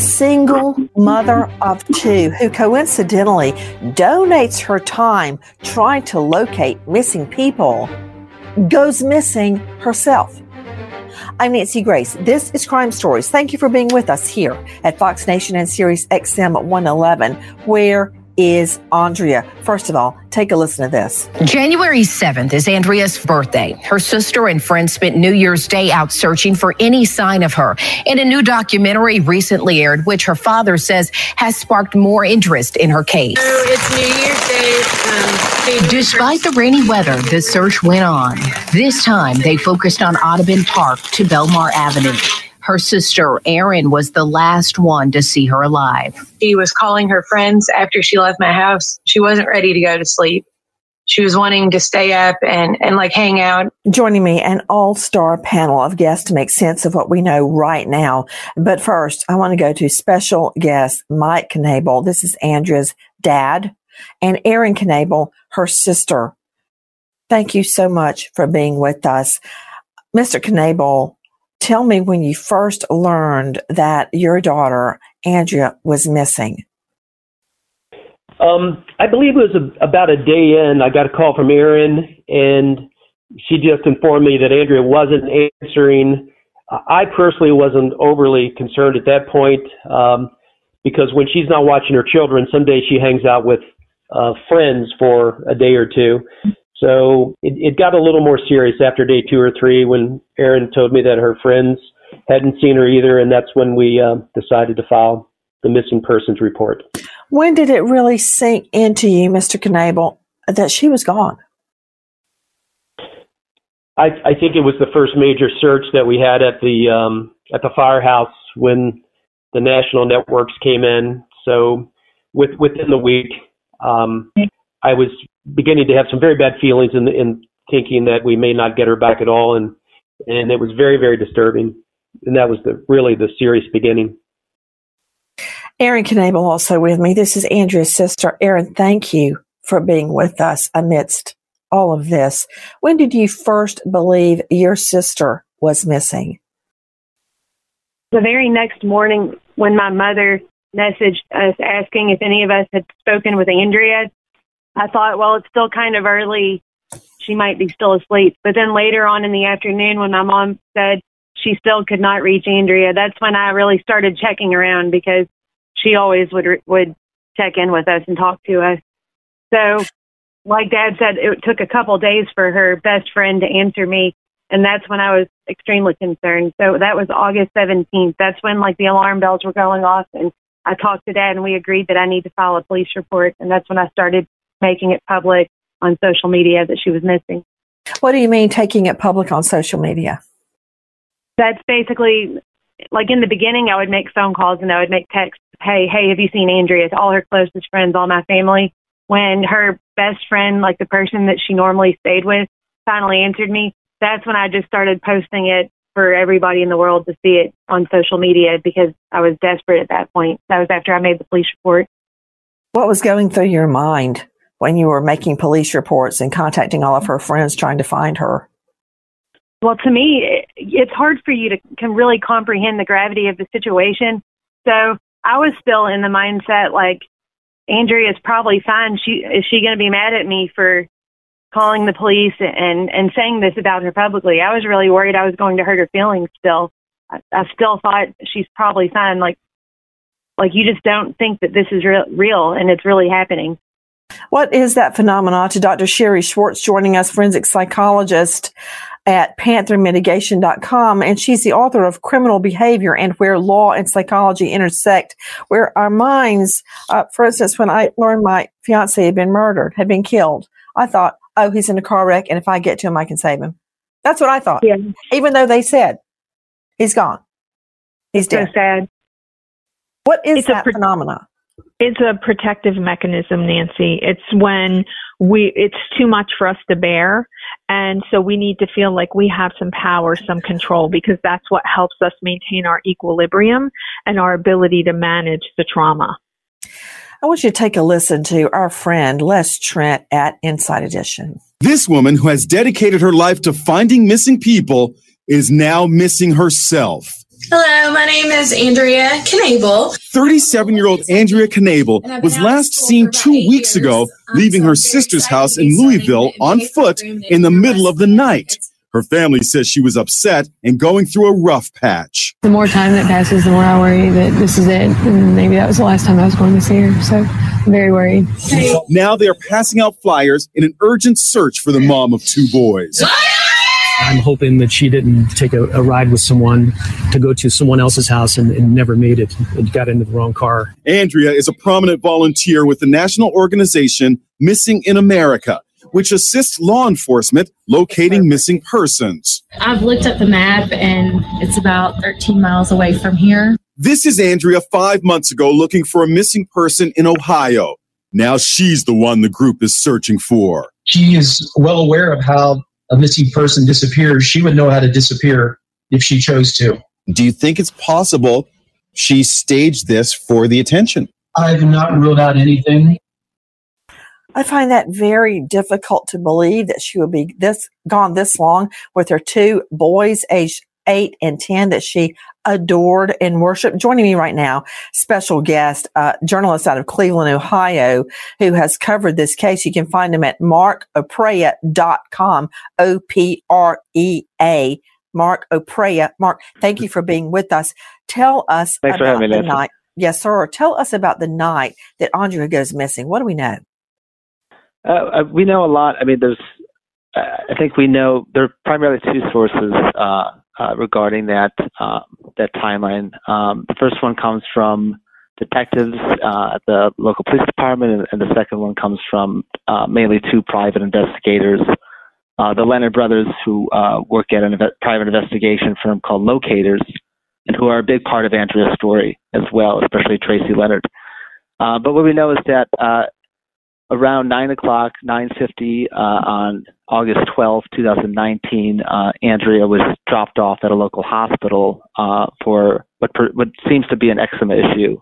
single mother of two who coincidentally donates her time trying to locate missing people goes missing herself. I'm Nancy Grace. This is Crime Stories. Thank you for being with us here at Fox Nation and Sirius XM 111, where is Andrea. First of all, take a listen to this. January 7th is Andrea's birthday. Her sister and friends spent New Year's Day out searching for any sign of her. In a new documentary recently aired, which her father says has sparked more interest in her case. So it's New Year's Day. Um, Despite the rainy weather, the search went on. This time, they focused on Audubon Park to Belmar Avenue. Her sister, Erin, was the last one to see her alive. She was calling her friends after she left my house. She wasn't ready to go to sleep. She was wanting to stay up and, and like hang out. Joining me, an all star panel of guests to make sense of what we know right now. But first, I want to go to special guest Mike Knabel. This is Andrea's dad, and Erin Knabel, her sister. Thank you so much for being with us. Mr. Knabel, tell me when you first learned that your daughter, Andrea, was missing. Um, I believe it was a, about a day in. I got a call from Erin, and she just informed me that Andrea wasn't answering. I personally wasn't overly concerned at that point um, because when she's not watching her children, some days she hangs out with uh, friends for a day or two. So it, it got a little more serious after day two or three when Erin told me that her friends hadn't seen her either, and that's when we uh, decided to file the missing persons report. When did it really sink into you, Mr. Knabel, that she was gone? I, I think it was the first major search that we had at the um, at the firehouse when the national networks came in. So with, within the week, um, I was beginning to have some very bad feelings in, in thinking that we may not get her back at all, and and it was very very disturbing, and that was the really the serious beginning. Erin Knabel also with me. This is Andrea's sister. Erin, thank you for being with us amidst all of this. When did you first believe your sister was missing? The very next morning, when my mother messaged us asking if any of us had spoken with Andrea, I thought, well, it's still kind of early. She might be still asleep. But then later on in the afternoon, when my mom said she still could not reach Andrea, that's when I really started checking around because she always would would check in with us and talk to us. So, like Dad said, it took a couple days for her best friend to answer me. And that's when I was extremely concerned. So that was August 17th. That's when like the alarm bells were going off and I talked to dad and we agreed that I need to file a police report. And that's when I started making it public on social media that she was missing. What do you mean taking it public on social media? That's basically like in the beginning, I would make phone calls and I would make texts. Hey, hey, have you seen Andrea? To all her closest friends, all my family. When her best friend, like the person that she normally stayed with, finally answered me, that's when I just started posting it for everybody in the world to see it on social media because I was desperate at that point. That was after I made the police report. What was going through your mind when you were making police reports and contacting all of her friends trying to find her? Well, to me, it's hard for you to can really comprehend the gravity of the situation. So I was still in the mindset like Andrea is probably fine. She is she going to be mad at me for calling the police and and saying this about her publicly? I was really worried I was going to hurt her feelings. Still, I, I still thought she's probably fine. Like like you just don't think that this is real, real and it's really happening. What is that phenomenon? To Dr. Sherry Schwartz joining us, forensic psychologist at panthermitigation.com. And she's the author of Criminal Behavior and Where Law and Psychology Intersect, where our minds, uh, for instance, when I learned my fiance had been murdered, had been killed, I thought, oh, he's in a car wreck. And if I get to him, I can save him. That's what I thought. Yeah. Even though they said he's gone. He's So dead. sad. What is It's a that pre- phenomena? It's a protective mechanism, Nancy. It's when we it's too much for us to bear and so we need to feel like we have some power, some control because that's what helps us maintain our equilibrium and our ability to manage the trauma. I want you to take a listen to our friend Les Trent at Inside Edition. This woman who has dedicated her life to finding missing people is now missing herself. Hello, my name is Andrea Knabel. 37 year old Andrea Knabel was last seen two weeks ago leaving her sister's house in Louisville on foot in the middle of the night. Her family says she was upset and going through a rough patch. The more time that passes, the more I worry that this is it. And maybe that was the last time I was going to see her. So I'm very worried. Now they are passing out flyers in an urgent search for the mom of two boys. I'm hoping that she didn't take a, a ride with someone to go to someone else's house and, and never made it and got into the wrong car. Andrea is a prominent volunteer with the national organization Missing in America, which assists law enforcement locating missing persons. I've looked at the map and it's about 13 miles away from here. This is Andrea five months ago looking for a missing person in Ohio. Now she's the one the group is searching for. She is well aware of how a missing person disappears. She would know how to disappear if she chose to. Do you think it's possible she staged this for the attention? I've not ruled out anything. I find that very difficult to believe that she would be this gone this long with her two boys, aged eight and ten, that she adored and worshiped. Joining me right now, special guest, uh, journalist out of Cleveland, Ohio, who has covered this case. You can find him at markoprea.com, O P R E A. Mark Oprea. Mark, thank you for being with us. Tell us Thanks for about having me, the Nancy. night. Yes, sir. Tell us about the night that Andrea goes missing. What do we know? Uh, uh, we know a lot. I mean, there's. Uh, I think we know there are primarily two sources uh, uh, regarding that uh, that timeline. Um, the first one comes from detectives uh, at the local police department, and, and the second one comes from uh, mainly two private investigators, uh, the Leonard brothers, who work at a private investigation firm called Locators, and who are a big part of Andrea's story as well, especially Tracy Leonard. But what we know is that around 9 o'clock, 9.50 uh, on August 12, 2019, uh, Andrea was dropped off at a local hospital uh, for what, per, what seems to be an eczema issue.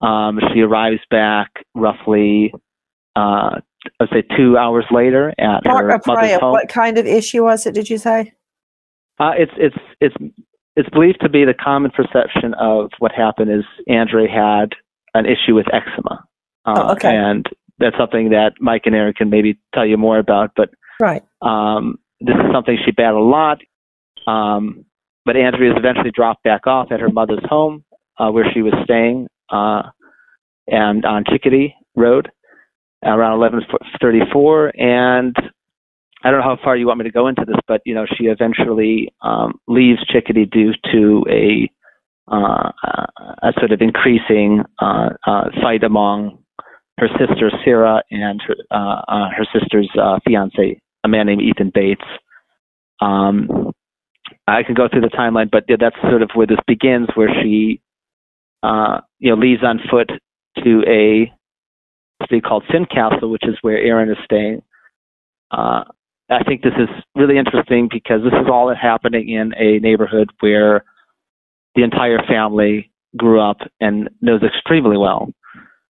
Um, she arrives back roughly, uh, let's say, two hours later at her mother's Oprea, home. what kind of issue was it, did you say? Uh, it's it's it's it's believed to be the common perception of what happened is Andre had an issue with eczema, uh, Oh, okay. and that's something that Mike and Erin can maybe tell you more about. But Right. um, this is something she battled a lot. Um, but Andrea is eventually dropped back off at her mother's home, uh, where she was staying, uh, and on Chickadee Road, around 11:34. And I don't know how far you want me to go into this, but you know, she eventually um, leaves Chickadee due to a uh, a sort of increasing uh, uh, fight among her sister Sarah and her, uh, uh, her sister's uh, fiance, a man named Ethan Bates. Um, I can go through the timeline, but that's sort of where this begins, where she, uh, you know, leaves on foot to a city called Fincastle, which is where Erin is staying. Uh, I think this is really interesting because this is all happening in a neighborhood where the entire family grew up and knows extremely well.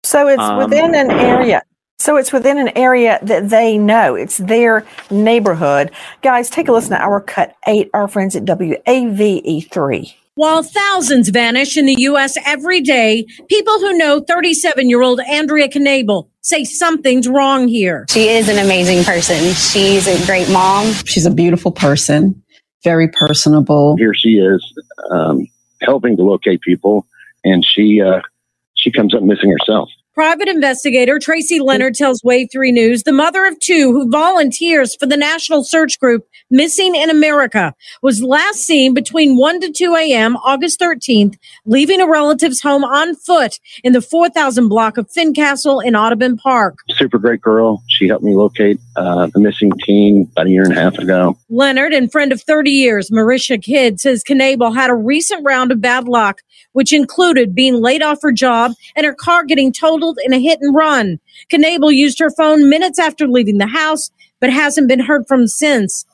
So it's um, within an area. So it's within an area that they know. It's their neighborhood. Guys, take a listen to our cut eight, our friends at WAVE3. While thousands vanish in the U.S. every day, people who know 37 year old Andrea Knabel say something's wrong here. She is an amazing person. She's a great mom. She's a beautiful person, very personable. Here she is, um, helping to locate people, and she uh, she comes up missing herself. Private investigator Tracy Leonard tells Wave 3 News the mother of two who volunteers for the national search group Missing in America was last seen between 1 to 2 a.m. August 13th, leaving a relative's home on foot in the 4000 block of Fincastle in Audubon Park. Super great girl. She helped me locate uh, the missing teen about a year and a half ago. Leonard and friend of 30 years, Marisha Kidd, says Knabel had a recent round of bad luck, which included being laid off her job and her car getting totaled in a hit and run. Knabel used her phone minutes after leaving the house but hasn't been heard from since.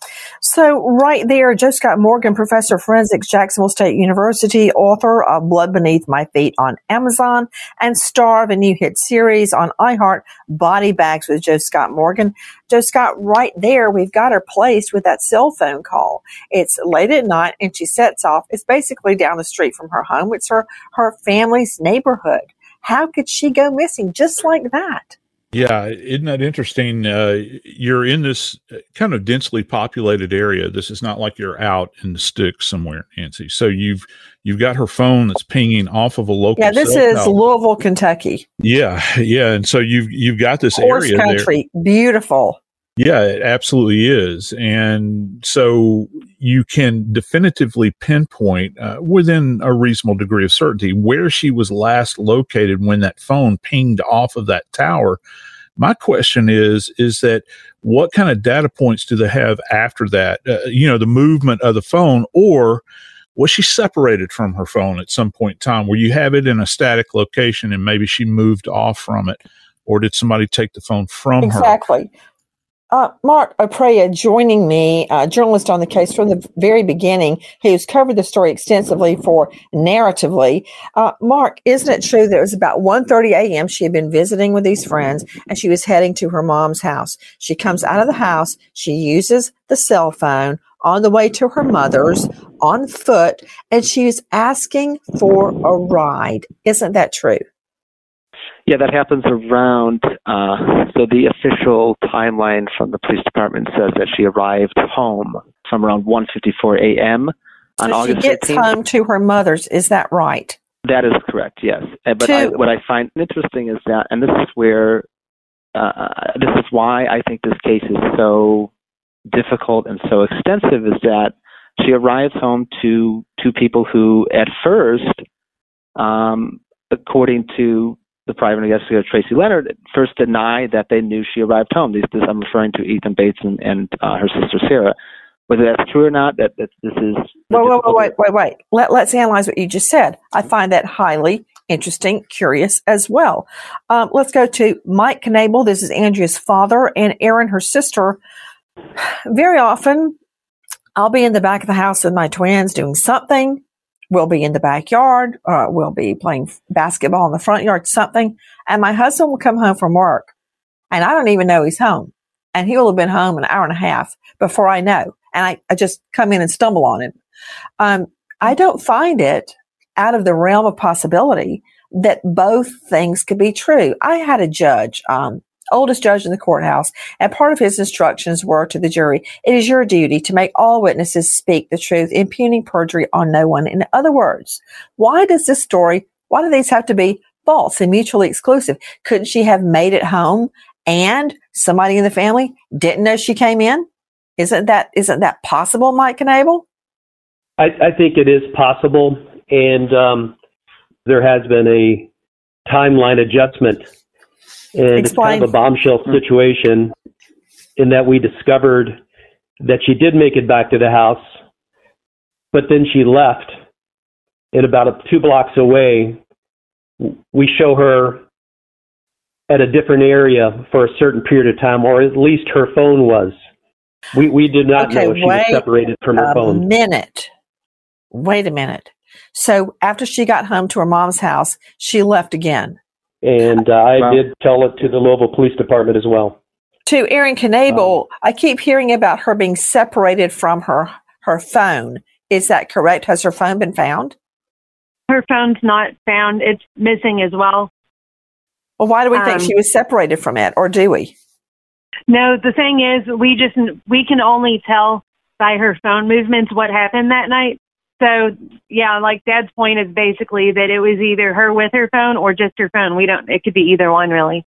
So, right there, Joe Scott Morgan, professor of forensics, Jacksonville State University, author of Blood Beneath My Feet on Amazon, and star of a new hit series on iHeart, Body Bags with Joe Scott Morgan. Joe Scott, right there, we've got her placed with that cell phone call. It's late at night and she sets off. It's basically down the street from her home. It's her, her family's neighborhood. How could she go missing just like that? Yeah, isn't that interesting? Uh, you're in this uh, kind of densely populated area. This is not like you're out in the sticks somewhere, Nancy. So you've you've got her phone that's pinging off of a local. Yeah, this is tower. Louisville, Kentucky. Yeah, yeah, and so you've you've got this Horse area country, there. beautiful. Yeah, it absolutely is. And so you can definitively pinpoint uh, within a reasonable degree of certainty where she was last located when that phone pinged off of that tower. My question is, is that what kind of data points do they have after that? Uh, you know, the movement of the phone or was she separated from her phone at some point in time where you have it in a static location and maybe she moved off from it? Or did somebody take the phone from exactly. her? Exactly. Uh, Mark Oprea joining me, a journalist on the case from the very beginning, who's covered the story extensively for Narratively. Uh, Mark, isn't it true that it was about 1.30 a.m. she had been visiting with these friends and she was heading to her mom's house. She comes out of the house. She uses the cell phone on the way to her mother's on foot and she's asking for a ride. Isn't that true? Yeah, that happens around. Uh, so the official timeline from the police department says that she arrived home from around 1:54 a.m. on so August she gets 13th. home to her mother's. Is that right? That is correct. Yes, but I, what I find interesting is that, and this is where, uh, this is why I think this case is so difficult and so extensive, is that she arrives home to two people who, at first, um, according to the private investigator Tracy Leonard first denied that they knew she arrived home. These, this, I'm referring to Ethan Bates and, and uh, her sister Sarah. Whether that's true or not, that, that this is. Wait, wait, wait, wait, wait, wait. Let, let's analyze what you just said. I find that highly interesting, curious as well. Um, let's go to Mike Knabel. This is Andrea's father and Erin, her sister. Very often, I'll be in the back of the house with my twins doing something we'll be in the backyard or we'll be playing basketball in the front yard, something. And my husband will come home from work and I don't even know he's home. And he will have been home an hour and a half before I know. And I, I just come in and stumble on him. Um, I don't find it out of the realm of possibility that both things could be true. I had a judge, um, oldest judge in the courthouse, and part of his instructions were to the jury, it is your duty to make all witnesses speak the truth, impugning perjury on no one. In other words, why does this story, why do these have to be false and mutually exclusive? Couldn't she have made it home and somebody in the family didn't know she came in? Isn't that isn't that possible, Mike Knabel? I, I think it is possible, and um, there has been a timeline adjustment, and it's kind of a bombshell hmm. situation in that we discovered that she did make it back to the house, but then she left. And about a, two blocks away, we show her at a different area for a certain period of time, or at least her phone was. We we did not Okay, know she was separated from her a phone. minute. Wait a minute. So after she got home to her mom's house, she left again. And uh, I did tell it to the Louisville Police Department as well. To Erin Knabel, I keep hearing about her being separated from her her phone. Is that correct? Has her phone been found? Her phone's not found. It's missing as well. Well, why do we think Um, she was separated from it, or do we? No, the thing is, we just we can only tell by her phone movements what happened that night. So yeah, like Dad's point is basically that it was either her with her phone or just her phone. We don't. It could be either one, really.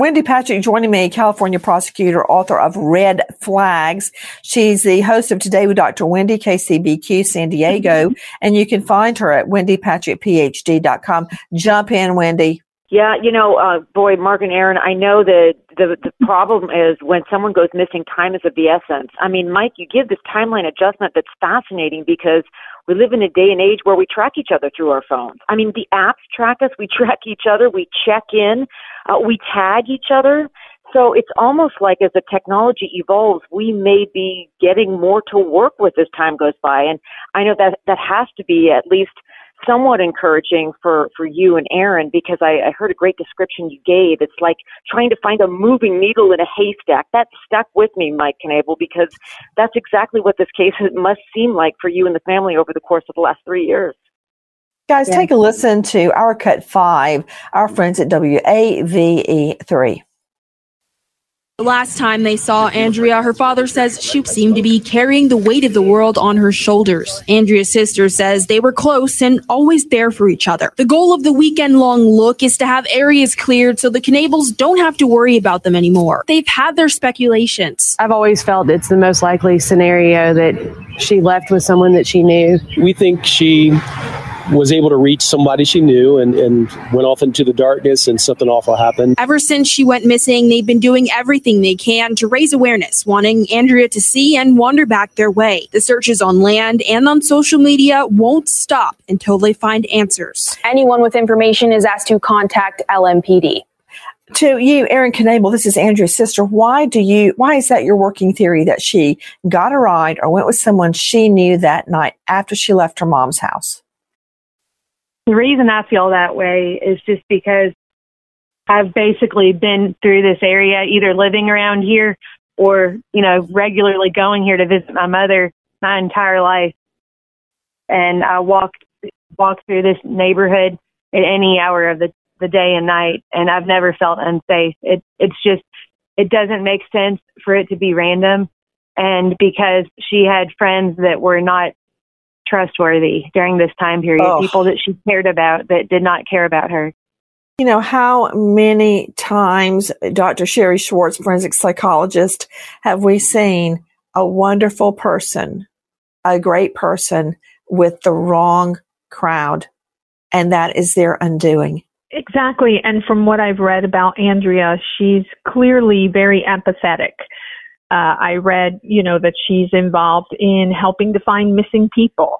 Wendy Patrick joining me, California prosecutor, author of Red Flags. She's the host of Today with Dr. Wendy, KCBQ San Diego, mm-hmm. and you can find her at wendypatrickphd.com. Jump in, Wendy. Yeah, you know, uh, boy, Mark and Erin, I know that the the problem is when someone goes missing, time is of the essence. I mean, Mike, you give this timeline adjustment that's fascinating because we live in a day and age where we track each other through our phones. I mean, the apps track us, we track each other, we check in, uh, we tag each other. So it's almost like as the technology evolves, we may be getting more to work with as time goes by. And I know that that has to be at least somewhat encouraging for, for you and Erin because I, I heard a great description you gave. It's like trying to find a moving needle in a haystack. That stuck with me, Mike Knabel, because that's exactly what this case must seem like for you and the family over the course of the last three years. Guys, take a listen to our cut five, our friends at WAVE3. The last time they saw Andrea, her father says she seemed to be carrying the weight of the world on her shoulders. Andrea's sister says they were close and always there for each other. The goal of the weekend long look is to have areas cleared so the Knabels don't have to worry about them anymore. They've had their speculations. I've always felt it's the most likely scenario that she left with someone that she knew. we think she was able to reach somebody she knew and, and went off into the darkness and something awful happened. Ever since she went missing, they've been doing everything they can to raise awareness, wanting Andrea to see and wander back their way. The searches on land and on social media won't stop until they find answers. Anyone with information is asked to contact LMPD. To you, Erin Knabel, this is Andrea's sister. Why do you, why is that your working theory that she got a ride or went with someone she knew that night after she left her mom's house? The reason I feel that way is just because I've basically been through this area, either living around here or, you know, regularly going here to visit my mother my entire life. And I walked walked through this neighborhood at any hour of the, the day and night and I've never felt unsafe. It it's just it doesn't make sense for it to be random and because she had friends that were not trustworthy during this time period, Oh. people that she cared about that did not care about her. You know, how many times, Dr. Sherry Schwartz, forensic psychologist, have we seen a wonderful person, a great person with the wrong crowd? And that is their undoing. Exactly. And from what I've read about Andrea, she's clearly very empathetic. Uh, I read, you know, that she's involved in helping to find missing people.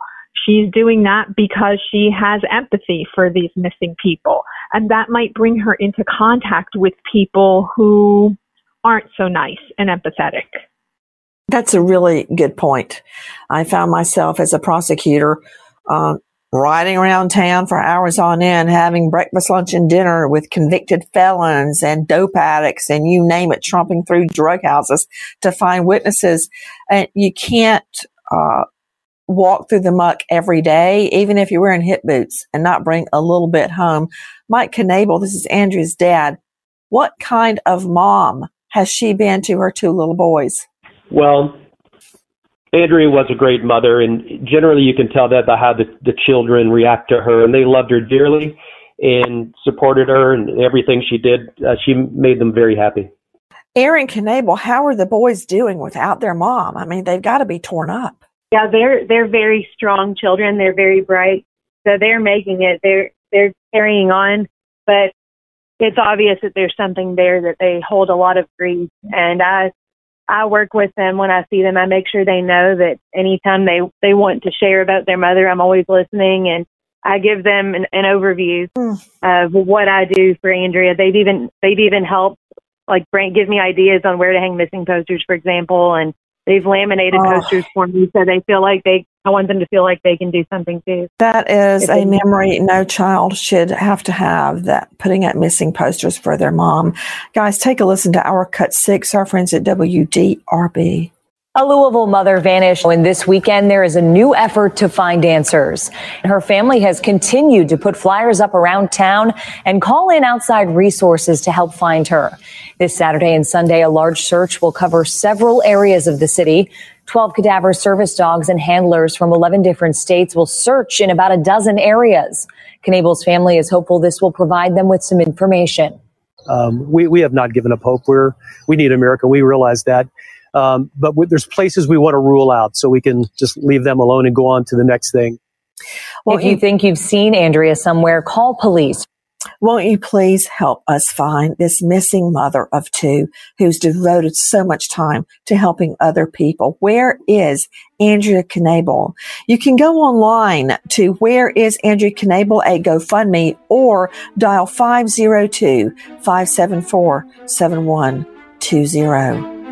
She's doing that because she has empathy for these missing people. And that might bring her into contact with people who aren't so nice and empathetic. That's a really good point. I found myself as a prosecutor um, riding around town for hours on end, having breakfast, lunch, and dinner with convicted felons and dope addicts and you name it, tromping through drug houses to find witnesses. And you can't uh, walk through the muck every day, even if you're wearing hip boots, and not bring a little bit home. Mike Knabel, this is Andrew's dad. What kind of mom has she been to her two little boys? Well, Andrea was a great mother, and generally you can tell that by how the, the children react to her, and they loved her dearly and supported her and everything she did. Uh, she made them very happy. Erin Knabel, how are the boys doing without their mom? I mean, they've got to be torn up. Yeah, they're they're very strong children. They're very bright, so they're making it. They're they're carrying on, but it's obvious that there's something there that they hold a lot of grief. And I I work with them when I see them. I make sure they know that anytime they they want to share about their mother, I'm always listening and I give them an, an overview Hmm. of what I do for Andrea. They've even they've even helped like bring give me ideas on where to hang missing posters, for example, and they've laminated Oh. posters for me so they feel like they I want them to feel like they can do something too. That is If a memory no child should have to have that putting up missing posters for their mom. Guys, take a listen to our cut six, our friends at WDRB. A Louisville mother vanished, and this weekend there is a new effort to find answers. Her family has continued to put flyers up around town and call in outside resources to help find her. This Saturday and Sunday, a large search will cover several areas of the city. 12 cadaver service dogs and handlers from 11 different states will search in about a dozen areas. Knabel's family is hopeful this will provide them with some information. Um, we, we have not given up hope. We're, we need America. We realize that. Um, but w- there's places we want to rule out so we can just leave them alone and go on to the next thing. Well, if you think you've seen Andrea somewhere, call police. Won't you please help us find this missing mother of two who's devoted so much time to helping other people? Where is Andrea Knabel? You can go online to Where is Andrea Knabel, a GoFundMe, or dial 502 574 7120.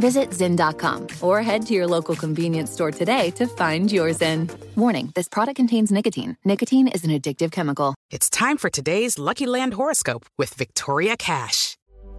Visit Zyn.com or head to your local convenience store today to find your Zyn. Warning this product contains nicotine. Nicotine is an addictive chemical. It's time for today's Lucky Land horoscope with Victoria Cash.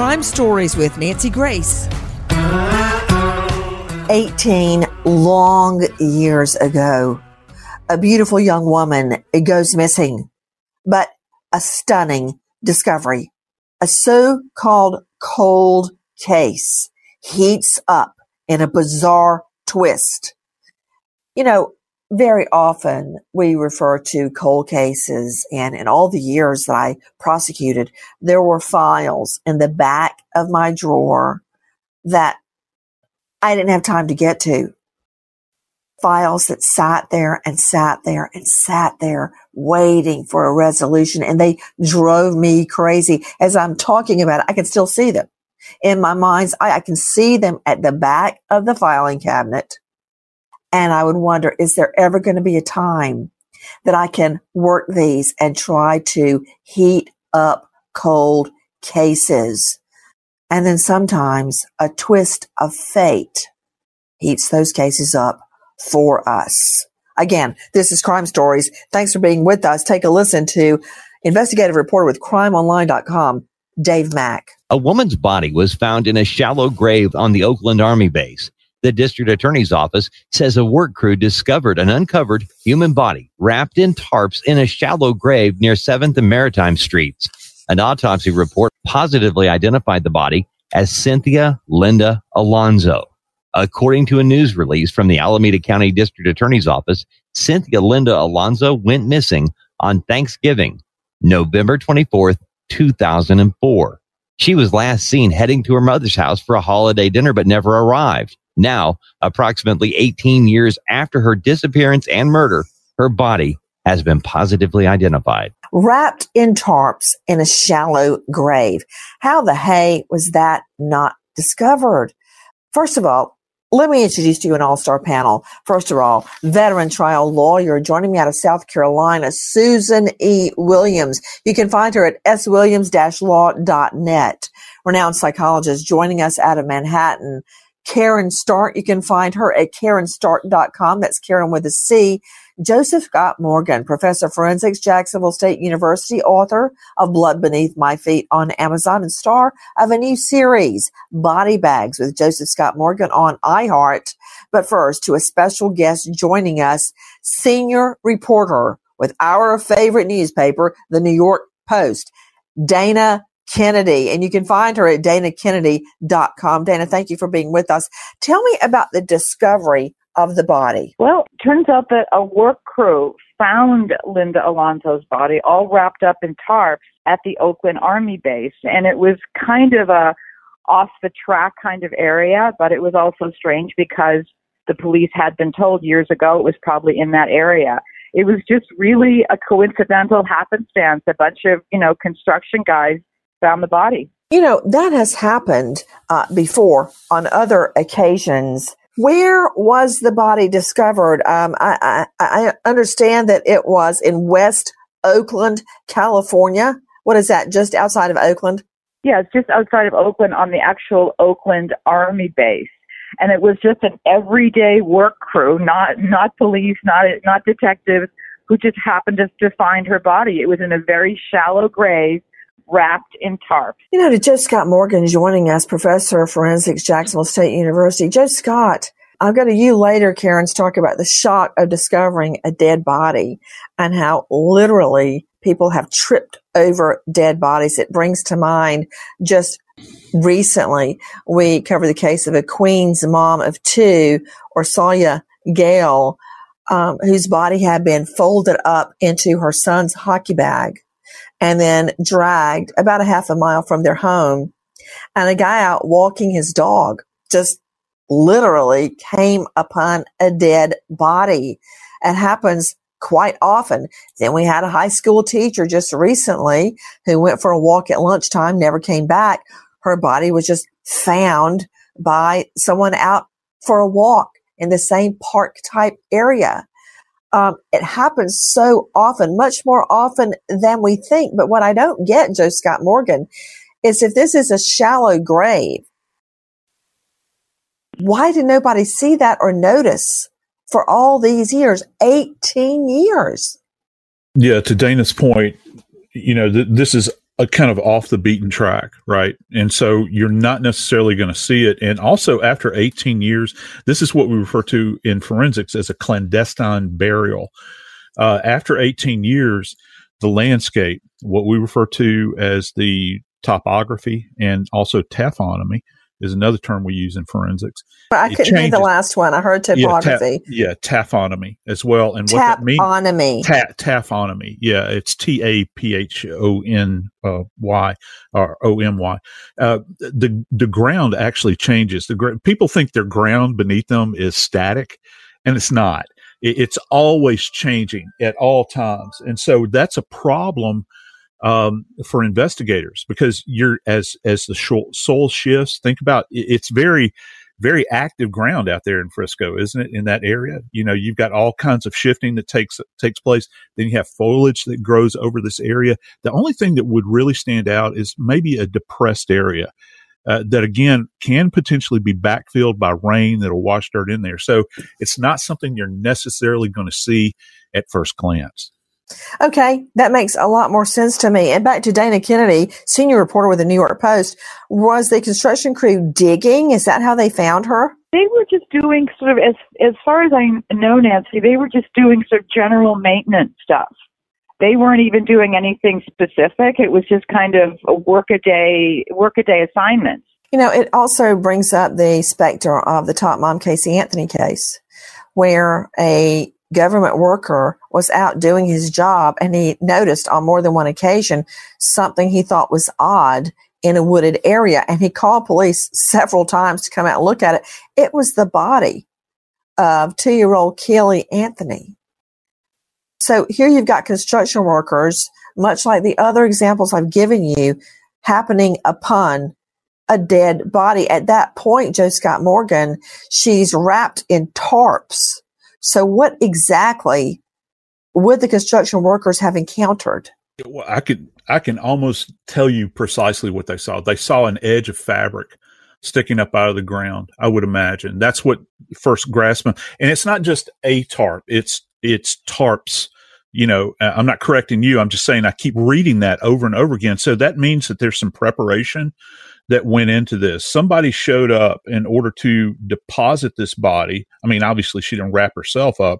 Crime Stories with Nancy Grace. 18 long years ago, a beautiful young woman goes missing, but a stunning discovery. A so-called cold case heats up in a bizarre twist. You know, very often we refer to cold cases and in all the years that I prosecuted, there were files in the back of my drawer that I didn't have time to get to. Files that sat there and sat there and sat there waiting for a resolution and they drove me crazy. As I'm talking about it, I can still see them in my mind's eye. I can see them at the back of the filing cabinet. And I would wonder, is there ever going to be a time that I can work these and try to heat up cold cases. And then sometimes a twist of fate heats those cases up for us. Again, this is Crime Stories. Thanks for being with us. Take a listen to investigative reporter with crimeonline.com, Dave Mack. A woman's body was found in a shallow grave on the Oakland Army base. The district attorney's office says a work crew discovered an uncovered human body wrapped in tarps in a shallow grave near 7th and Maritime Streets. An autopsy report positively identified the body as Cynthia Linda Alonso. According to a news release from the Alameda County District Attorney's Office, Cynthia Linda Alonso went missing on Thanksgiving, November 24th, 2004. She was last seen heading to her mother's house for a holiday dinner, but never arrived. Now, approximately 18 years after her disappearance and murder, her body has been positively identified. Wrapped in tarps in a shallow grave. How the hay was that not discovered? First of all, let me introduce to you an all-star panel. First of all, veteran trial lawyer joining me out of South Carolina, Susan E. Williams. You can find her at swilliams-law.net. Renowned psychologist joining us out of Manhattan, Caryn Stark. You can find her at carynstark.com. That's Caryn with a C. Joseph Scott Morgan, professor of forensics, Jacksonville State University, author of Blood Beneath My Feet on Amazon, and star of a new series, Body Bags, with Joseph Scott Morgan on iHeart. But first, to a special guest joining us, senior reporter with our favorite newspaper, the New York Post, Dana Kennedy. And you can find her at danakennedy.com. Dana, thank you for being with us. Tell me about the discovery of the body. Well, turns out that a work crew found Linda Alonso's body all wrapped up in tarps at the Oakland Army base. And it was kind of a off the track kind of area, but it was also strange because the police had been told years ago it was probably in that area. It was just really a coincidental happenstance. A bunch of, you know, construction guys found the body. You know, that has happened uh, before on other occasions. Where was the body discovered? Um, I, I, I understand that it was in West Oakland, California. What is that? Just outside of Oakland? Yeah, it's just outside of Oakland on the actual Oakland Army base. And it was just an everyday work crew, not not police, not not detectives, who just happened to, to find her body. It was in a very shallow grave wrapped in tarp. You know, to Joe Scott Morgan joining us, professor of forensics, Jacksonville State University. Joe Scott, I'll go to you later, Caryn, talk about the shock of discovering a dead body and how literally people have tripped over dead bodies. It brings to mind just recently we covered the case of a Queens mom of two, Orsolya Gaal, um, whose body had been folded up into her son's hockey bag and then dragged about a half a mile from their home. And a guy out walking his dog just literally came upon a dead body. It happens quite often. Then we had a high school teacher just recently who went for a walk at lunchtime, never came back. Her body was just found by someone out for a walk in the same park type area um, it happens so often, much more often than we think. But what I don't get, Joe Scott Morgan, is if this is a shallow grave, why did nobody see that or notice for all these years? 18 years. Yeah, to Dana's point, you know, th- this is a kind of off the beaten track, right? And so you're not necessarily going to see it. And also, after 18 years, this is what we refer to in forensics as a clandestine burial. Uh, after 18 years, the landscape, what we refer to as the topography and also taphonomy, is another term we use in forensics. I it couldn't hear the last one. I heard topography. Yeah, ta- yeah taphonomy as well. And what that means? Taphonomy. Ta- taphonomy. Yeah, it's T A P H O N uh, or O M Y. Uh, the the ground actually changes. The gr- people think their ground beneath them is static, and it's not. It, it's always changing at all times, and so that's a problem um, for investigators because you're as as the soul shifts. Think about it's very very active ground out there in Frisco, isn't it? In that area, you know, you've got all kinds of shifting that takes takes place. Then you have foliage that grows over this area. The only thing that would really stand out is maybe a depressed area. Uh, that again can potentially be backfilled by rain that'll wash dirt in there. So it's not something you're necessarily going to see at first glance. Okay, that makes a lot more sense to me. And back to Dana Kennedy, senior reporter with the New York Post. Was the construction crew digging? Is that how they found her? They were just doing sort of as as far as I know, Nancy. They were just doing sort of general maintenance stuff. They weren't even doing anything specific. It was just kind of a work a day work a day assignments. You know, it also brings up the specter of the tot mom Casey Anthony case, where a government worker was out doing his job and he noticed on more than one occasion something he thought was odd in a wooded area and he called police several times to come out and look at it. It was the body of two year old Caylee Anthony. So here you've got construction workers, much like the other examples I've given you, happening upon a dead body. At that point, Joe Scott Morgan, she's wrapped in tarps so, what exactly would the construction workers have encountered? Well, I could I can almost tell you precisely what they saw. They saw an edge of fabric sticking up out of the ground. I would imagine that's what first grasped them. And it's not just a tarp; it's it's tarps. You know, uh, I'm not correcting you. I'm just saying I keep reading that over and over again. So that means that there's some preparation that went into this. Somebody showed up in order to deposit this body. I mean, obviously she didn't wrap herself up,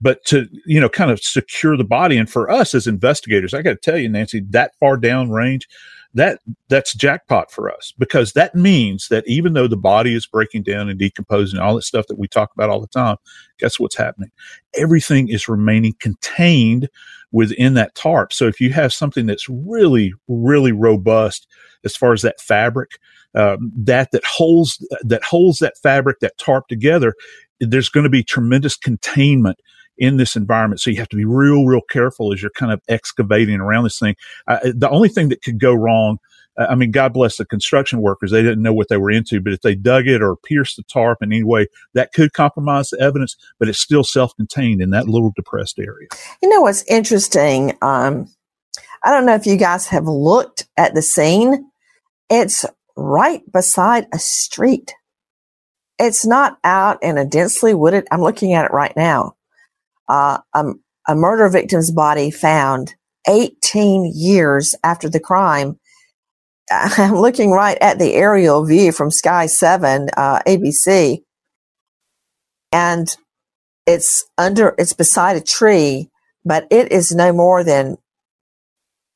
but to, you know, kind of secure the body. And for us as investigators, I got to tell you, Nancy, that far down range, that that's jackpot for us because that means that even though the body is breaking down and decomposing all that stuff that we talk about all the time, guess what's happening? Everything is remaining contained within that tarp. So if you have something that's really, really robust, as far as that fabric, um, that that holds that holds that fabric, that tarp together. There's going to be tremendous containment in this environment. So you have to be real, real careful as you're kind of excavating around this thing. The only thing that could go wrong, I mean, God bless the construction workers. They didn't know what they were into, but if they dug it or pierced the tarp in any way, that could compromise the evidence, but it's still self-contained in that little depressed area. You know, what's interesting? Um, I don't know if you guys have looked at the scene, it's right beside a street. It's not out in a densely wooded. I'm looking at it right now. Uh, um, a murder victim's body found 18 years after the crime. I'm looking right at the aerial view from Sky 7, uh, ABC. And it's under, it's beside a tree, but it is no more than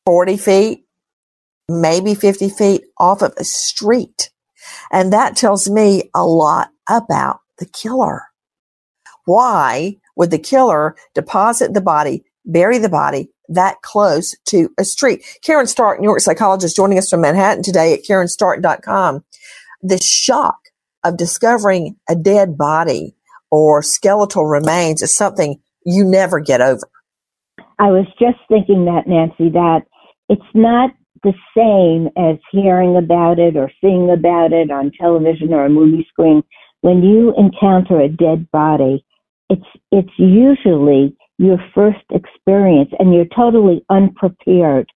40 feet maybe 50 feet off of a street. And that tells me a lot about the killer. Why would the killer deposit the body, bury the body that close to a street? Caryn Stark, New York psychologist, joining us from Manhattan today at carynstark.com. The shock of discovering a dead body or skeletal remains is something you never get over. I was just thinking that, Nancy, that it's not the same as hearing about it or seeing about it on television or a movie screen. When you encounter a dead body, it's it's usually your first experience and you're totally unprepared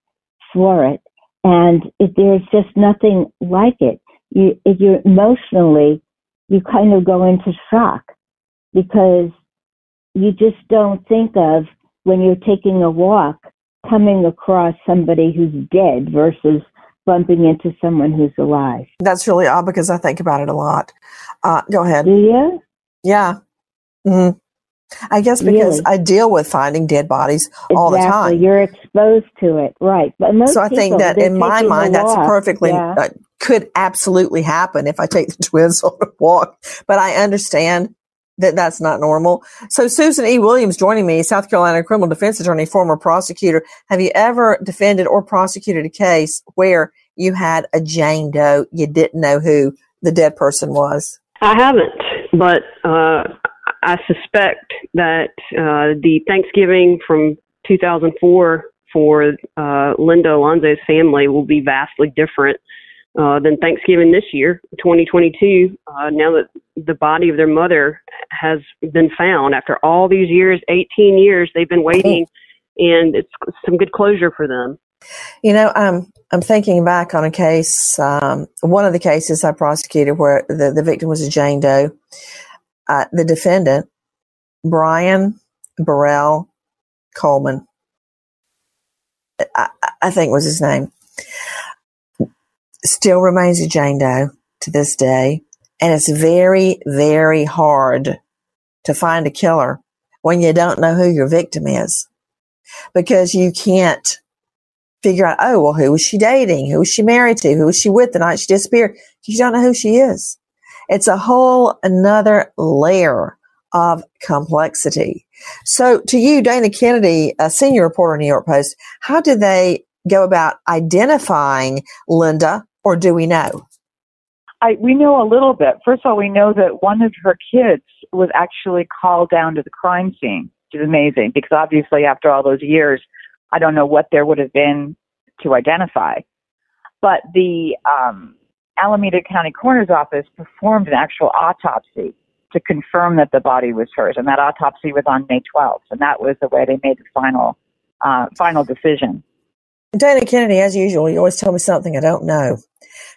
for it and if there's just nothing like it you if you're emotionally you kind of go into shock because you just don't think of when you're taking a walk coming across somebody who's dead versus bumping into someone who's alive. That's really odd because I think about it a lot. Uh, go ahead. Do you? Yeah. Mm-hmm. I guess because really? I deal with finding dead bodies exactly. all the time. You're exposed to it, right? But most so I think that in my mind, that's perfectly yeah. uh, could absolutely happen if I take the twins on a walk. But I understand that that's not normal. So Susan E. Williams joining me, South Carolina criminal defense attorney, former prosecutor. Have you ever defended or prosecuted a case where you had a Jane Doe, you didn't know who the dead person was? I haven't, but uh, I suspect that uh, the Thanksgiving from 2004 for uh, Linda Alonzo's family will be vastly different uh, than Thanksgiving this year, 2022. Uh, now that the body of their mother has been found after all these years, 18 years, they've been waiting, and it's some good closure for them. You know, um, I'm thinking back on a case, um, one of the cases I prosecuted where the, the victim was a Jane Doe. Uh, the defendant, Brian Burrell Coleman, I, I think was his name, still remains a Jane Doe to this day. And it's very, very hard to find a killer when you don't know who your victim is because you can't figure out, oh, well, who was she dating? Who was she married to? Who was she with the night she disappeared? You don't know who she is. It's a whole another layer of complexity. So to you, Dana Kennedy, a senior reporter, New York Post, how do they go about identifying Linda or do we know? I, we know a little bit. First of all, we know that one of her kids was actually called down to the crime scene, which is amazing because obviously after all those years, I don't know what there would have been to identify. But the um, Alameda County Coroner's Office performed an actual autopsy to confirm that the body was hers, and that autopsy was on May 12th, and that was the way they made the final uh, final decision. Dana Kennedy, as usual, you always tell me something I don't know.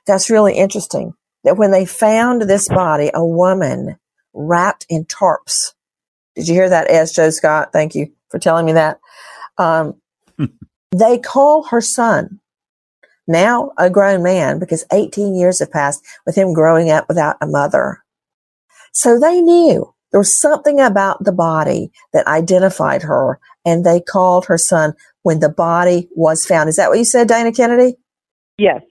That's really interesting. That when they found this body, a woman wrapped in tarps. Did you hear that, S. Joe Scott? Thank you for telling me that. Um, they call her son, now a grown man, because 18 years have passed with him growing up without a mother. So they knew there was something about the body that identified her, and they called her son when the body was found. Is that what you said, Dana Kennedy? Yes.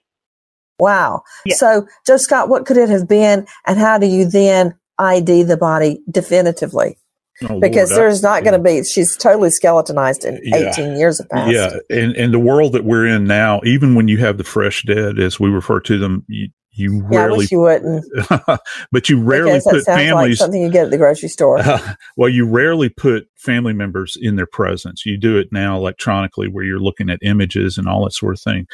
Wow. Yes. So, Joe Scott, what could it have been, and how do you then ID the body definitively? Oh, because Lord, there's not going to be she's totally skeletonized in yeah, 18 years of past. Yeah and and the world that we're in now even when you have the fresh dead as we refer to them you, you yeah, rarely you wouldn't. But you rarely put families like something you get at the grocery store. Uh, well you rarely put family members in their presence. You do it now electronically where you're looking at images and all that sort of thing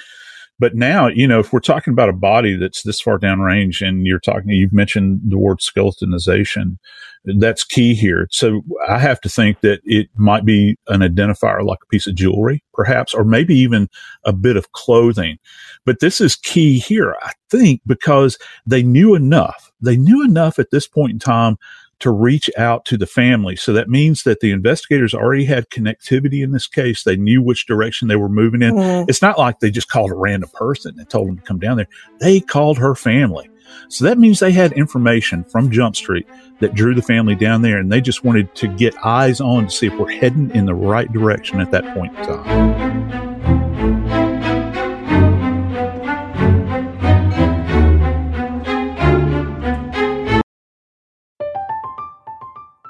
but now, you know, if we're talking about a body that's this far downrange and you're talking, you've mentioned the word skeletonization, that's key here. So I have to think that it might be an identifier like a piece of jewelry, perhaps, or maybe even a bit of clothing. But this is key here, I think, because they knew enough. They knew enough at this point in time to reach out to the family. So that means that the investigators already had connectivity in this case. They knew which direction they were moving in. Mm-hmm. It's not like they just called a random person and told them to come down there. They called her family. So that means they had information from Jump Street that drew the family down there and they just wanted to get eyes on to see if we're heading in the right direction at that point in time.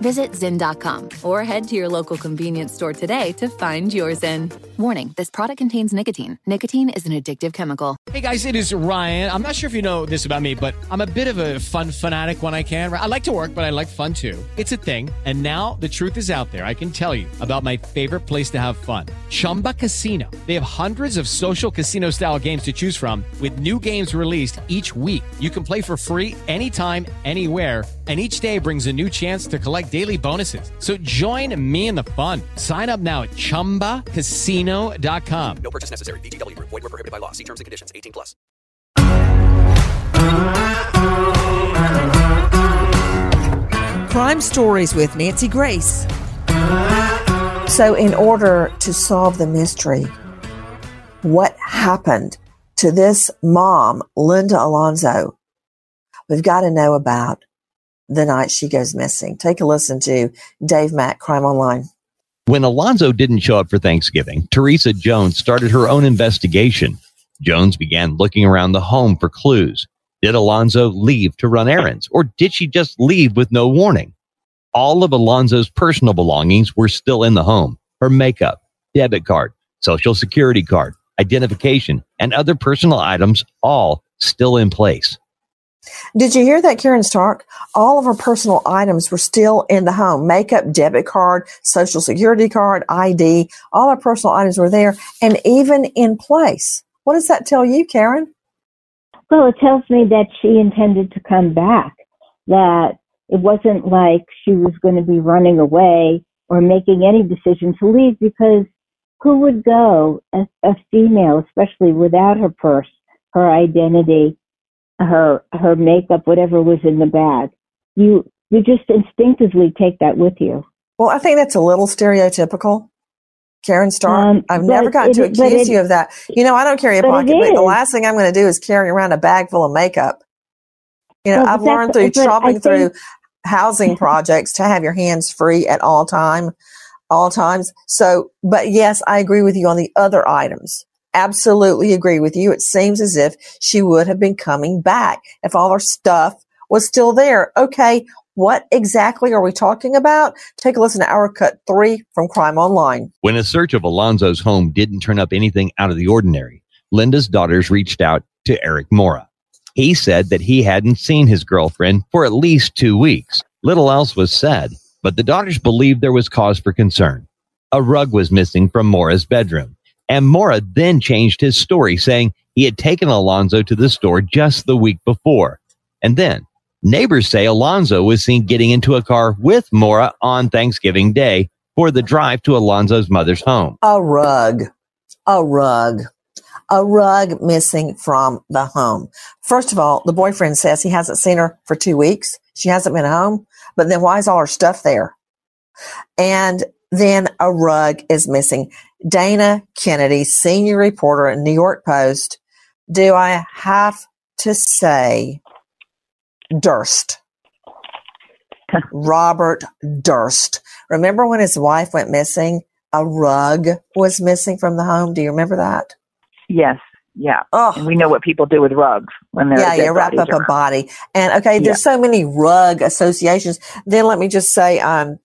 Visit Zyn.com or head to your local convenience store today to find your Zyn. Warning this product contains nicotine. Nicotine is an addictive chemical. Hey guys, it is Ryan. I'm not sure if you know this about me, but I'm a bit of a fun fanatic when I can. I like to work, but I like fun too. It's a thing. And now the truth is out there. I can tell you about my favorite place to have fun Chumba Casino. They have hundreds of social casino style games to choose from, with new games released each week. You can play for free anytime, anywhere and each day brings a new chance to collect daily bonuses. So join me in the fun. Sign up now at ChumbaCasino.com. No purchase necessary. VGW Group. Void were prohibited by law. See terms and conditions. 18 plus. Crime Stories with Nancy Grace. So, in order to solve the mystery, what happened to this mom, Linda Alonzo, we've got to know about the night she goes missing. Take a listen to Dave Mack, Crime Online. When Alonzo didn't show up for Thanksgiving, Teresa Jones started her own investigation. Jones began looking around the home for clues. Did Alonzo leave to run errands, or did she just leave with no warning? All of Alonzo's personal belongings were still in the home her makeup, debit card, social security card, identification, and other personal items, all still in place. Did you hear that, Caryn Stark? All of her personal items were still in the home makeup, debit card, social security card, ID. All her personal items were there and even in place. What does that tell you, Karen? Well, it tells me that she intended to come back, that it wasn't like she was going to be running away or making any decision to leave because who would go, a, a female, especially without her purse, her identity, her her makeup, whatever was in the bag. You you just instinctively take that with you. Well, I think that's a little stereotypical. Caryn Stark, um, I've never gotten to accuse it, you of that. You know, I don't carry a pocket, but the last thing I'm going to do is carry around a bag full of makeup. You know, well, I've learned through tromping through housing projects to have your hands free at all time, all times. So, but yes, I agree with you on the other items absolutely agree with you. It seems as if she would have been coming back if all her stuff was still there. Okay, what exactly are we talking about? Take a listen to our cut three from Crime Online. When a search of Alonzo's home didn't turn up anything out of the ordinary, Linda's daughters reached out to Eric Mora. He said that he hadn't seen his girlfriend for at least two weeks. Little else was said, but the daughters believed there was cause for concern. A rug was missing from Mora's bedroom. And Mora then changed his story, saying he had taken Alonzo to the store just the week before. And then neighbors say Alonzo was seen getting into a car with Mora on Thanksgiving Day for the drive to Alonzo's mother's home. A rug. A rug. A rug missing from the home. First of all, the boyfriend says he hasn't seen her for two weeks. She hasn't been home. But then why is all her stuff there? And then a rug is missing. Dana Kennedy, senior reporter at New York Post. Do I have to say Durst? Robert Durst. Remember when his wife went missing? A rug was missing from the home. Do you remember that? Yes. Yeah. Oh. And we know what people do with rugs when they're Yeah, you wrap up around. a body. And okay, there's yeah. so many rug associations. Then let me just say um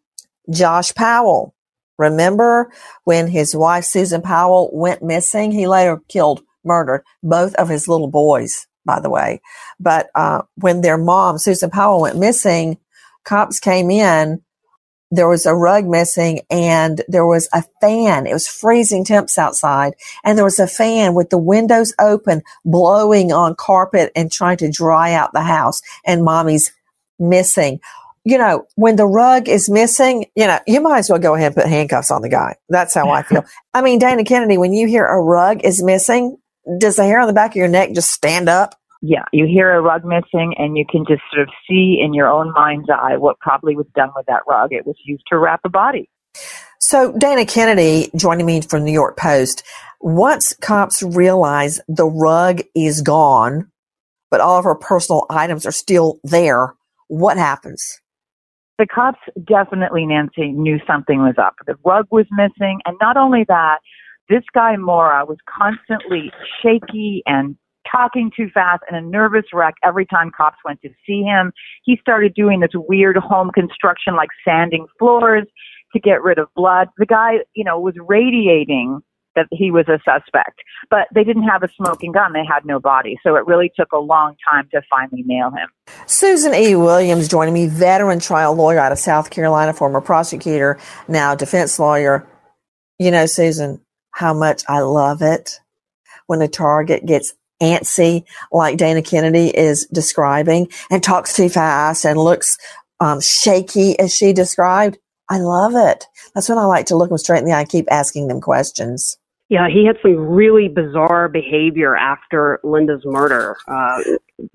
Josh Powell Remember when his wife, Susan Powell, went missing? He later killed, murdered both of his little boys, by the way. But uh, when their mom, Susan Powell, went missing, cops came in. There was a rug missing and there was a fan. It was freezing temps outside and there was a fan with the windows open, blowing on carpet and trying to dry out the house. And mommy's missing you know, when the rug is missing, you know, you might as well go ahead and put handcuffs on the guy. That's how I feel. I mean, Dana Kennedy, when you hear a rug is missing, does the hair on the back of your neck just stand up? Yeah, you hear a rug missing and you can just sort of see in your own mind's eye what probably was done with that rug. It was used to wrap a body. So, Dana Kennedy joining me from New York Post. Once cops realize the rug is gone, but all of her personal items are still there, what happens? The cops definitely, Nancy, knew something was up. The rug was missing. And not only that, this guy, Mora, was constantly shaky and talking too fast and a nervous wreck every time cops went to see him. He started doing this weird home construction, like sanding floors to get rid of blood. The guy, you know, was radiating that he was a suspect. But they didn't have a smoking gun. They had no body. So it really took a long time to finally nail him. Susan E. Williams joining me, veteran trial lawyer out of South Carolina, former prosecutor, now defense lawyer. You know, Susan, how much I love it when a target gets antsy, like Dana Kennedy is describing, and talks too fast and looks um, shaky, as she described. I love it. That's when I like to look them straight in the eye, and keep asking them questions. Yeah, he had some really bizarre behavior after Linda's murder. Uh,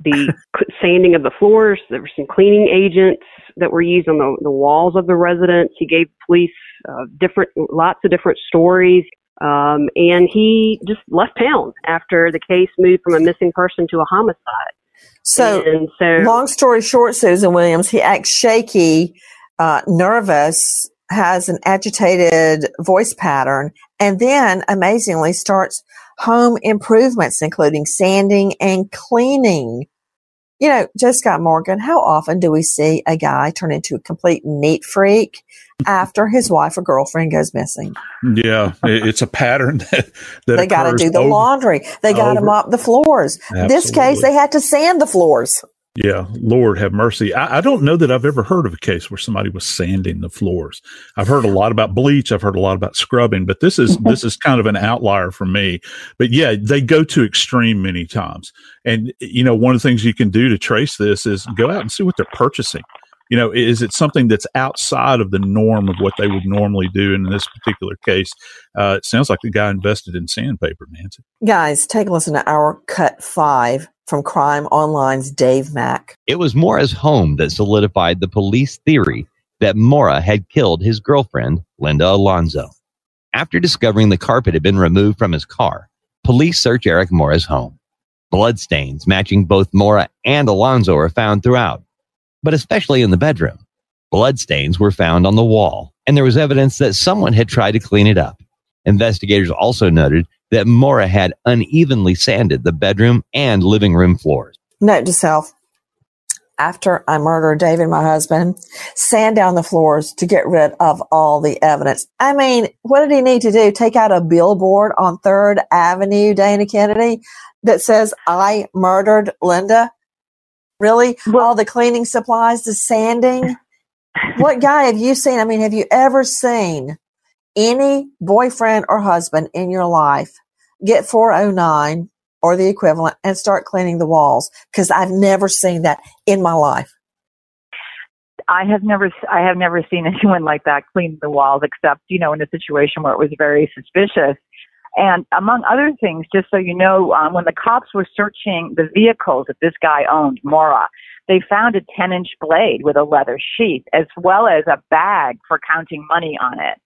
the sanding of the floors, there were some cleaning agents that were used on the, the walls of the residence. He gave police uh, different, lots of different stories. Um, and he just left town after the case moved from a missing person to a homicide. So, so long story short, Susan Williams, he acts shaky, uh, nervous, has an agitated voice pattern, and then amazingly starts home improvements, including sanding and cleaning. You know, Joe Scott Morgan, how often do we see a guy turn into a complete neat freak after his wife or girlfriend goes missing? Yeah, it's a pattern that, that they got to do the over, laundry. They got to mop the floors. Absolutely. This case, they had to sand the floors. Yeah, Lord have mercy. I, I, don't know that I've ever heard of a case where somebody was sanding the floors. I've heard a lot about bleach. I've heard a lot about scrubbing, but this is this is kind of an outlier for me. But yeah, they go to extreme many times. And you know, one of the things you can do to trace this is go out and see what they're purchasing. You know, is it something that's outside of the norm of what they would normally do? And in this particular case, uh, it sounds like the guy invested in sandpaper, Nancy. Guys, take a listen to our cut five from Crime Online's Dave Mack. It was Mora's home that solidified the police theory that Mora had killed his girlfriend, Linda Alonzo. After discovering the carpet had been removed from his car, police search Eric Mora's home. Bloodstains matching both Mora and Alonzo are found throughout, but especially in the bedroom. Bloodstains were found on the wall, and there was evidence that someone had tried to clean it up. Investigators also noted that Mora had unevenly sanded the bedroom and living room floors. Note to self after I murder David, my husband, sand down the floors to get rid of all the evidence. I mean, what did he need to do? Take out a billboard on 3rd Avenue, Dana Kennedy, that says, I murdered Linda? Really? Well, all the cleaning supplies, the sanding? what guy have you seen? I mean, have you ever seen any boyfriend or husband in your life get 409 or the equivalent and start cleaning the walls because I've never seen that in my life. I have never, I have never seen anyone like that clean the walls, except you know in a situation where it was very suspicious. And among other things, just so you know, um, when the cops were searching the vehicles that this guy owned, Mora, they found a 10 inch blade with a leather sheath, as well as a bag for counting money on it.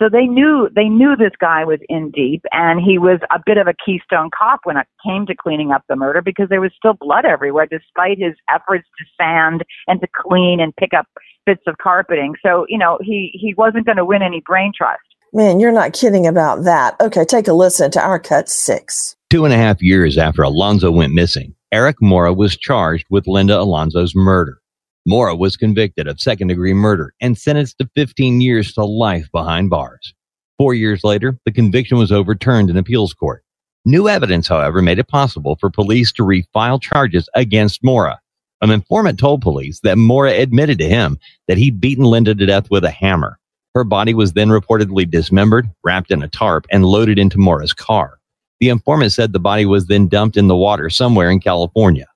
So they knew they knew this guy was in deep, and he was a bit of a keystone cop when it came to cleaning up the murder because there was still blood everywhere, despite his efforts to sand and to clean and pick up bits of carpeting. So you know he he wasn't going to win any brain trust. Man, you're not kidding about that. Okay, take a listen to our cut six. Two and a half years after Alonzo went missing, Eric Mora was charged with Linda Alonzo's murder. Mora was convicted of second degree murder and sentenced to 15 years to life behind bars. Four years later, the conviction was overturned in appeals court. New evidence, however, made it possible for police to refile charges against Mora. An informant told police that Mora admitted to him that he'd beaten Linda to death with a hammer. Her body was then reportedly dismembered, wrapped in a tarp, and loaded into Mora's car. The informant said the body was then dumped in the water somewhere in California.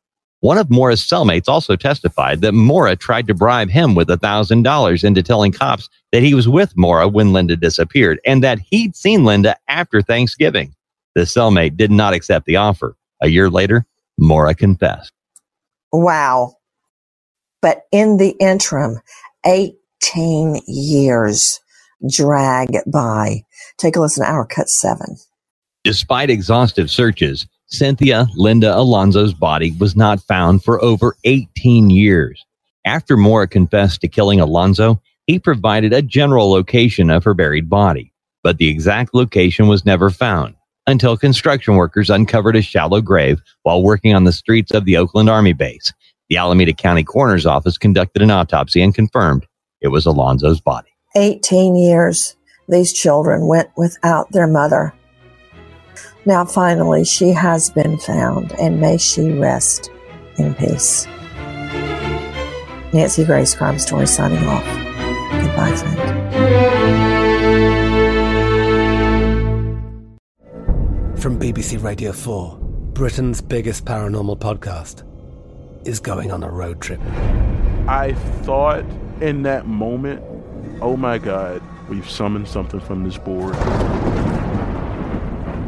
One of Mora's cellmates also testified that Mora tried to bribe him with $1,000 into telling cops that he was with Mora when Linda disappeared and that he'd seen Linda after Thanksgiving. The cellmate did not accept the offer. A year later, Mora confessed. Wow. But in the interim, 18 years drag by. Take a listen to our cut seven. Despite exhaustive searches, Cynthia Linda Alonzo's body was not found for over 18 years. After Mora confessed to killing Alonzo, he provided a general location of her buried body, but the exact location was never found until construction workers uncovered a shallow grave while working on the streets of the Oakland Army base. The Alameda County Coroner's Office conducted an autopsy and confirmed it was Alonzo's body. 18 years. These children went without their mother. Now, finally, she has been found, and may she rest in peace. Nancy Grace, Crime Story, signing off. Goodbye, friend. From BBC Radio 4, Britain's biggest paranormal podcast is going on a road trip. I thought in that moment, oh my God, we've summoned something from this board.